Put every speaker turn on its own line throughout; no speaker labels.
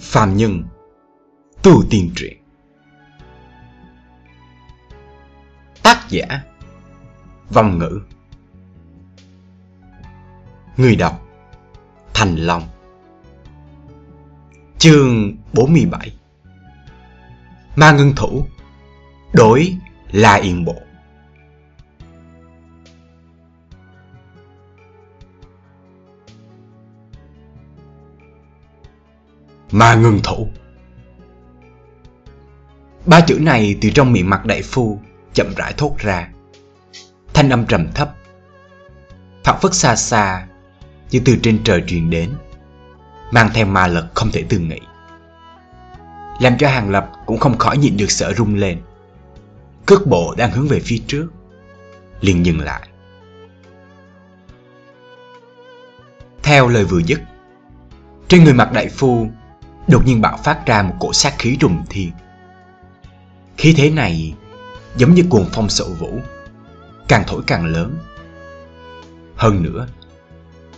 Phạm Nhân Tu Tiên Truyện. Tác giả Vong ngữ. Người đọc, Thành Long. Chương 47 Ma Ngân Thủ, Đối La Yên Bộ. Ma ngừng Thủ. Ba chữ này từ trong miệng mặt đại phu chậm rãi thốt ra. Thanh âm trầm thấp, phảng phất xa xa như từ trên trời truyền đến, mang theo ma lực không thể tưởng nghĩ làm cho hàng lập cũng không khỏi nhịn được sợ rung lên. Cước bộ đang hướng về phía trước, liền dừng lại. Theo lời vừa dứt, trên người mặt đại phu đột nhiên bạo phát ra một cổ sát khí trùng thiên. Khí thế này giống như cuồng phong sậu vũ, càng thổi càng lớn. Hơn nữa,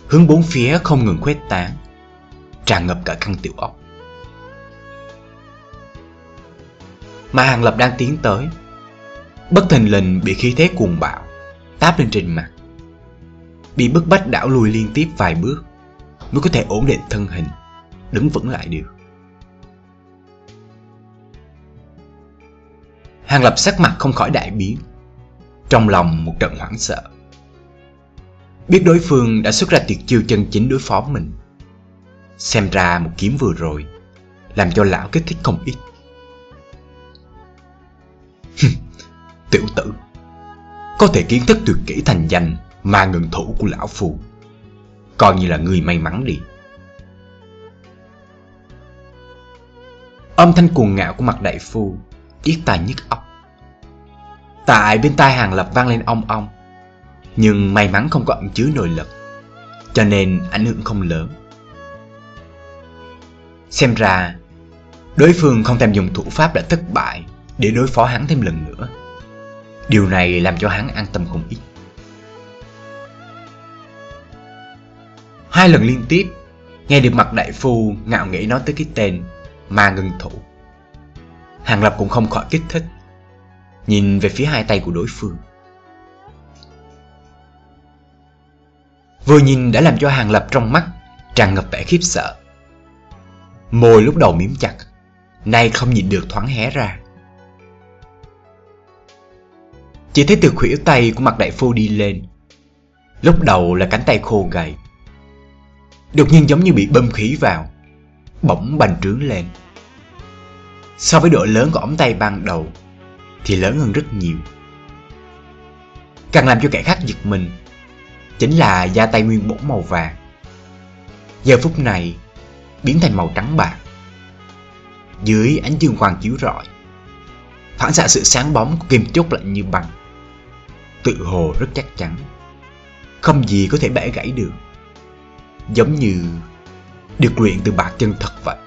hướng bốn phía không ngừng khuếch tán, tràn ngập cả căn tiểu ốc. Mà hàng lập đang tiến tới. Bất thình lình bị khí thế cuồng bạo táp lên trên mặt. Bị bức bách đảo lùi liên tiếp vài bước mới có thể ổn định thân hình, đứng vững lại được. Hàng lập sắc mặt không khỏi đại biến. Trong lòng một trận hoảng sợ. Biết đối phương đã xuất ra tuyệt chiêu chân chính đối phó mình. Xem ra một kiếm vừa rồi làm cho lão kích thích không ít. Tiểu tử, có thể kiến thức tuyệt kỹ thành danh mà ngừng thủ của lão phù. Coi như là người may mắn đi. Âm thanh cuồng ngạo của mặt đại phu yết tai nhức óc. Tại bên tai hàng lập vang lên ong ong. Nhưng may mắn không có ẩn chứa nội lực, cho nên ảnh hưởng không lớn. Xem ra, đối phương không thèm dùng thủ pháp đã thất bại để đối phó hắn thêm lần nữa. Điều này làm cho hắn an tâm không ít. Hai lần liên tiếp, nghe được mặt đại phu ngạo nghễ nói tới cái tên ma ngừng thủ hàng lập cũng không khỏi kích thích nhìn về phía hai tay của đối phương Vừa nhìn đã làm cho Hàng Lập trong mắt tràn ngập vẻ khiếp sợ. Môi lúc đầu miếm chặt, nay không nhìn được thoáng hé ra. Chỉ thấy từ khuỷu tay của mặt đại phu đi lên. Lúc đầu là cánh tay khô gầy. Đột nhiên giống như bị bơm khí vào, bỗng bành trướng lên. So với độ lớn của ống tay ban đầu, thì lớn hơn rất nhiều. Càng làm cho kẻ khác giật mình chính là da tay nguyên bổn màu vàng. Giờ phút này biến thành màu trắng bạc. Dưới ánh dương hoàng chiếu rọi, phản xạ sự sáng bóng của kim chốt lạnh như băng. Tự hồ rất chắc chắn, không gì có thể bẻ gãy được. Giống như được luyện từ bạc chân thật vậy.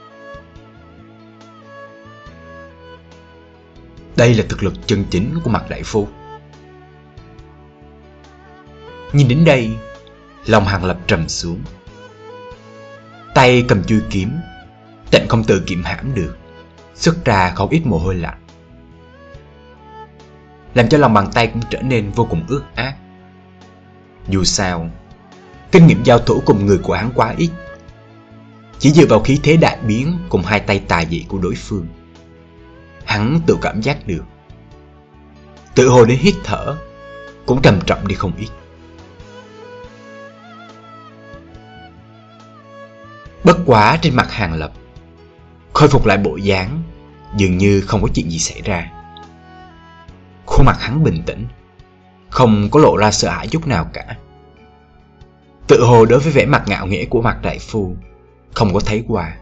Đây là thực lực chân chính của mặt đại phu. Nhìn đến đây Lòng hàng lập trầm xuống. Tay cầm chui kiếm Tịnh không tự kiệm hãm được, Xuất ra không ít mồ hôi lạnh. Làm cho lòng bàn tay cũng trở nên vô cùng ướt át. Dù sao, Kinh nghiệm giao thủ cùng người của hắn quá ít. Chỉ dựa vào khí thế đại biến Cùng hai tay tài dị của đối phương. Hắn tự cảm giác được. Tự hồ đến hít thở, Cũng trầm trọng đi không ít. Bất quá trên mặt Hàng Lập, Khôi phục lại bộ dáng, Dường như không có chuyện gì xảy ra. Khuôn mặt hắn bình tĩnh, Không có lộ ra sợ hãi chút nào cả. Tự hồ đối với vẻ mặt ngạo nghễ của mặt đại phu, Không có thấy qua.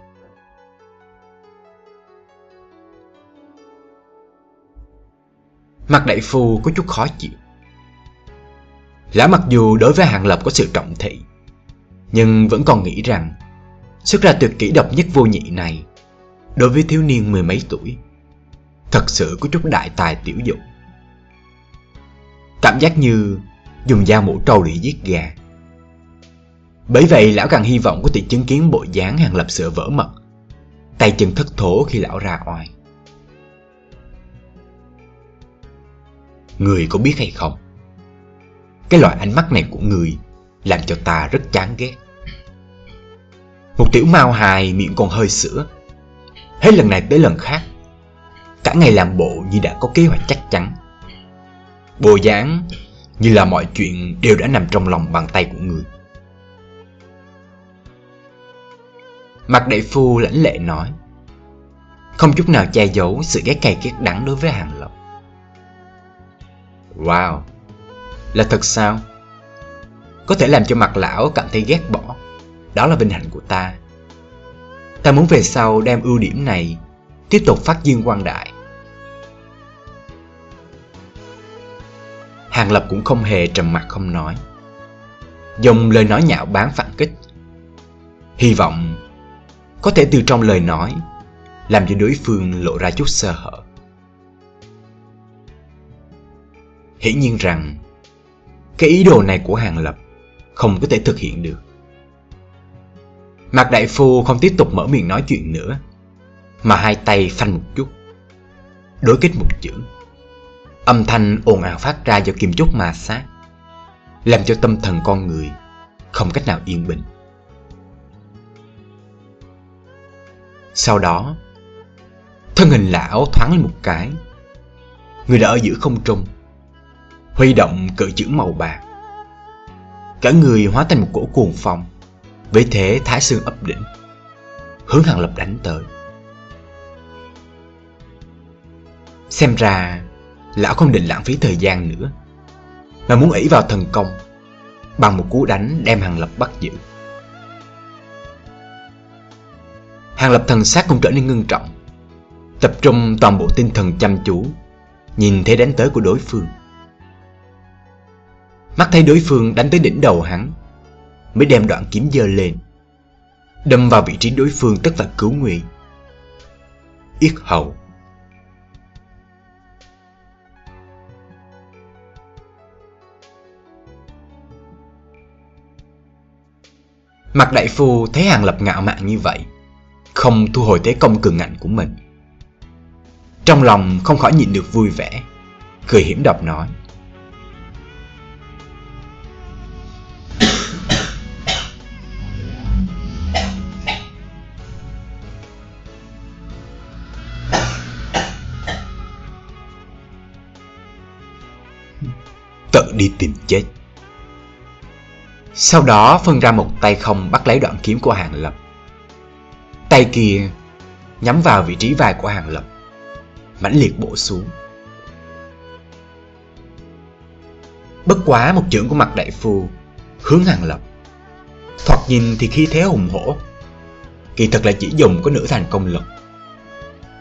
Mặt đại phu có chút khó chịu. Lão mặc dù đối với Hàng Lập có sự trọng thị, Nhưng vẫn còn nghĩ rằng Xuất ra tuyệt kỹ độc nhất vô nhị này Đối với thiếu niên mười mấy tuổi Thật sự có chút đại tài tiểu dụng. Cảm giác như dùng dao mổ trâu để giết gà. Bởi vậy lão càng hy vọng có thể chứng kiến bộ dáng hàng lập sửa vỡ mật, Tay chân thất thố khi lão ra oai. Người có biết hay không? Cái loại ánh mắt này của người Làm cho ta rất chán ghét. Một tiểu mau hài miệng còn hơi sữa. Hết lần này tới lần khác, Cả ngày làm bộ như đã có kế hoạch chắc chắn. Bộ dáng như là mọi chuyện đều đã nằm trong lòng bàn tay của người. Mặt đại phu lãnh lệ nói, Không chút nào che giấu sự ghét cay ghét đắng đối với hàng lập Wow. Là thật sao? Có thể làm cho mặt lão cảm thấy ghét bỏ. Đó là vinh hạnh của ta. Ta muốn về sau đem ưu điểm này Tiếp tục phát dương quang đại. Hàng Lập cũng không hề trầm mặt không nói. Dùng lời nói nhạo bán phản kích. Hy vọng Có thể từ trong lời nói Làm cho đối phương lộ ra chút sơ hở. Hiển nhiên rằng, Cái ý đồ này của Hàng Lập Không có thể thực hiện được. Mạc Đại Phu không tiếp tục mở miệng nói chuyện nữa, Mà hai tay phanh một chút, Đối kết một chữ. Âm thanh ồn ào phát ra do kim chốt ma sát, Làm cho tâm thần con người Không cách nào yên bình. Sau đó, Thân hình lão thoáng lên một cái, Người đã ở giữa không trung Huy động cự chữ màu bạc. Cả người hóa thành một cỗ cuồng phong, Với thế thái xương ấp đỉnh, Hướng hàng lập đánh tới. Xem ra, Lão không định lãng phí thời gian nữa, Mà muốn ỷ vào thần công, Bằng một cú đánh đem Hàng Lập bắt giữ. Hàng Lập thần sát cũng trở nên ngưng trọng, Tập trung toàn bộ tinh thần chăm chú, Nhìn thấy đánh tới của đối phương. Mắt thấy đối phương đánh tới đỉnh đầu hắn, Mới đem đoạn kiếm dơ lên, Đâm vào vị trí đối phương tất là cứu nguy. Yết hầu. Mặt đại phu thấy hàng lập ngạo mạn như vậy, Không thu hồi thế công cường ngạnh của mình. Trong lòng không khỏi nhịn được vui vẻ, Cười hiểm độc nói. Tự đi tìm chết. Sau đó phân ra một tay không bắt lấy đoạn kiếm của Hàng Lập. Tay kia nhắm vào vị trí vai của Hàng Lập, mãnh liệt bổ xuống. Bất quá một chưởng của mặt đại phu Hướng Hàng Lập. Thoạt nhìn thì khi thế hùng hổ, Kỳ thật là chỉ dùng có nửa thành công lực.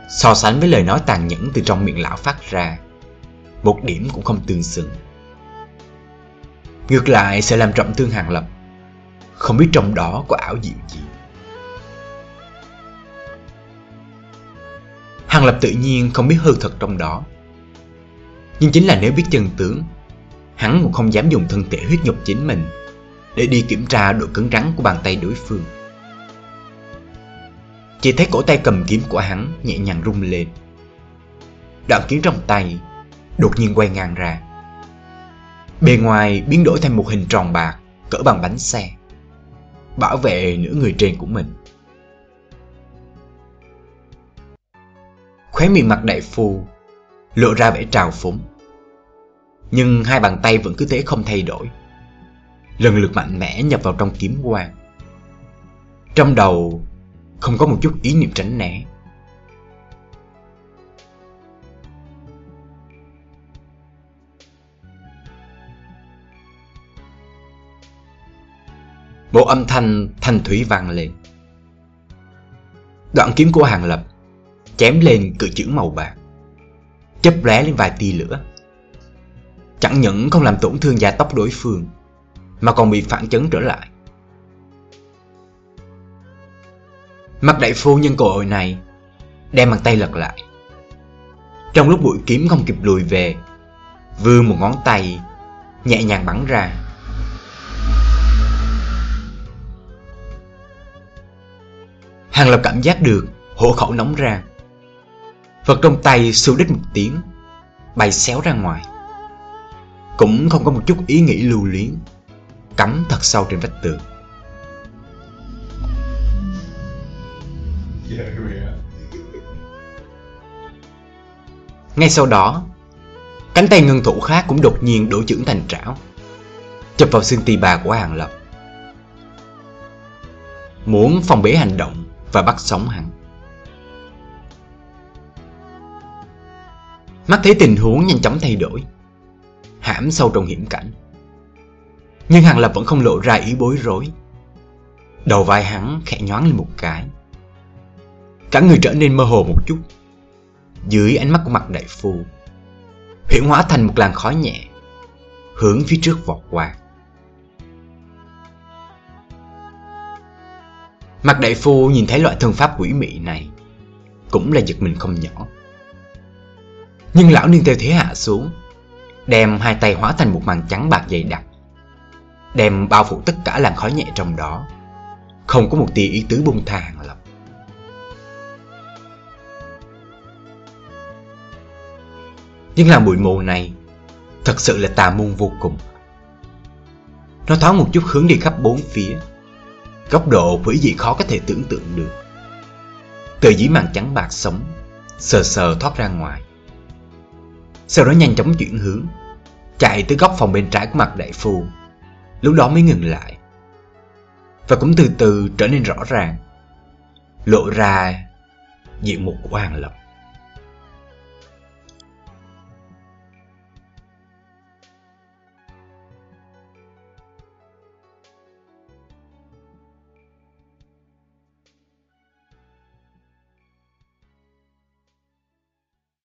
So sánh với lời nói tàn nhẫn từ trong miệng lão phát ra, Một điểm cũng không tương xứng. Ngược lại sẽ làm trọng thương Hàng Lập. Không biết trong đó có ảo diệu gì. Hàng Lập tự nhiên không biết hư thật trong đó. Nhưng chính là nếu biết chân tướng, Hắn cũng không dám dùng thân thể huyết nhục chính mình Để đi kiểm tra độ cứng rắn của bàn tay đối phương. Chỉ thấy cổ tay cầm kiếm của hắn nhẹ nhàng rung lên. Đoạn kiếm trong tay đột nhiên quay ngang ra. Bề ngoài biến đổi thành một hình tròn bạc, cỡ bằng bánh xe, Bảo vệ nửa người trên của mình. Khóe miệng mặt đại phu Lộ ra vẻ trào phúng. Nhưng hai bàn tay vẫn cứ thế không thay đổi. Lần lượt mạnh mẽ nhập vào trong kiếm quang. Trong đầu Không có một chút ý niệm tránh né. Một âm thanh thanh thủy vang lên. Đoạn kiếm của Hàng Lập Chém lên cự chữ màu bạc, chớp lóe lên vài tia lửa. Chẳng những không làm tổn thương da tóc đối phương, Mà còn bị phản chấn trở lại. Mặt đại phu nhân cơ hội này Đem bàn tay lật lại. Trong lúc bụi kiếm không kịp lùi về, Vươn một ngón tay Nhẹ nhàng bắn ra. Hàng Lập cảm giác được hổ khẩu nóng rang. Vật trong tay xu đích một tiếng, bay xéo ra ngoài. Cũng không có một chút ý nghĩ lưu luyến, cắm thật sâu trên vách tường. Ngay sau đó, cánh tay ngân thủ khác cũng đột nhiên đổ trưởng thành trảo, chụp vào xương tì bà của Hàng Lập. Muốn phòng bế hành động và bắt sống hắn. Mắt thấy tình huống nhanh chóng thay đổi, hãm sâu trong hiểm cảnh. Nhưng Hàng Lập vẫn không lộ ra ý bối rối. Đầu vai hắn khẽ nhoáng lên một cái. Cả người trở nên mơ hồ một chút dưới ánh mắt của mặt đại phu huyễn hóa thành một làn khói nhẹ hướng phía trước vọt qua mặt đại phu nhìn thấy loại thân pháp quỷ mị này, cũng là giật mình không nhỏ. Nhưng lão niên theo thế hạ xuống, đem hai tay hóa thành một màn trắng bạc dày đặc, đem bao phủ tất cả làn khói nhẹ trong đó, không có một tia ý tứ bung tha hàng lập. Nhưng là bụi mù này, Thật sự là tà môn vô cùng. Nó thoáng một chút hướng đi khắp bốn phía Góc độ quỷ dị khó có thể tưởng tượng được. Từ dưới màn trắng bạc sống, Sờ sờ thoát ra ngoài. Sau đó nhanh chóng chuyển hướng, Chạy tới góc phòng bên trái của mặt đại phu. Lúc đó mới ngừng lại. Và cũng từ từ trở nên rõ ràng, Lộ ra diện mục của Hàng Lập.